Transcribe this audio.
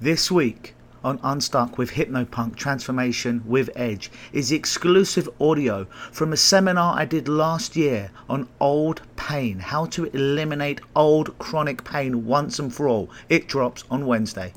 This week on Unstuck with Hypnopunk Transformation with Edge is exclusive audio from a seminar I did last year on old pain, how to eliminate old chronic pain once and for all. It drops on Wednesday.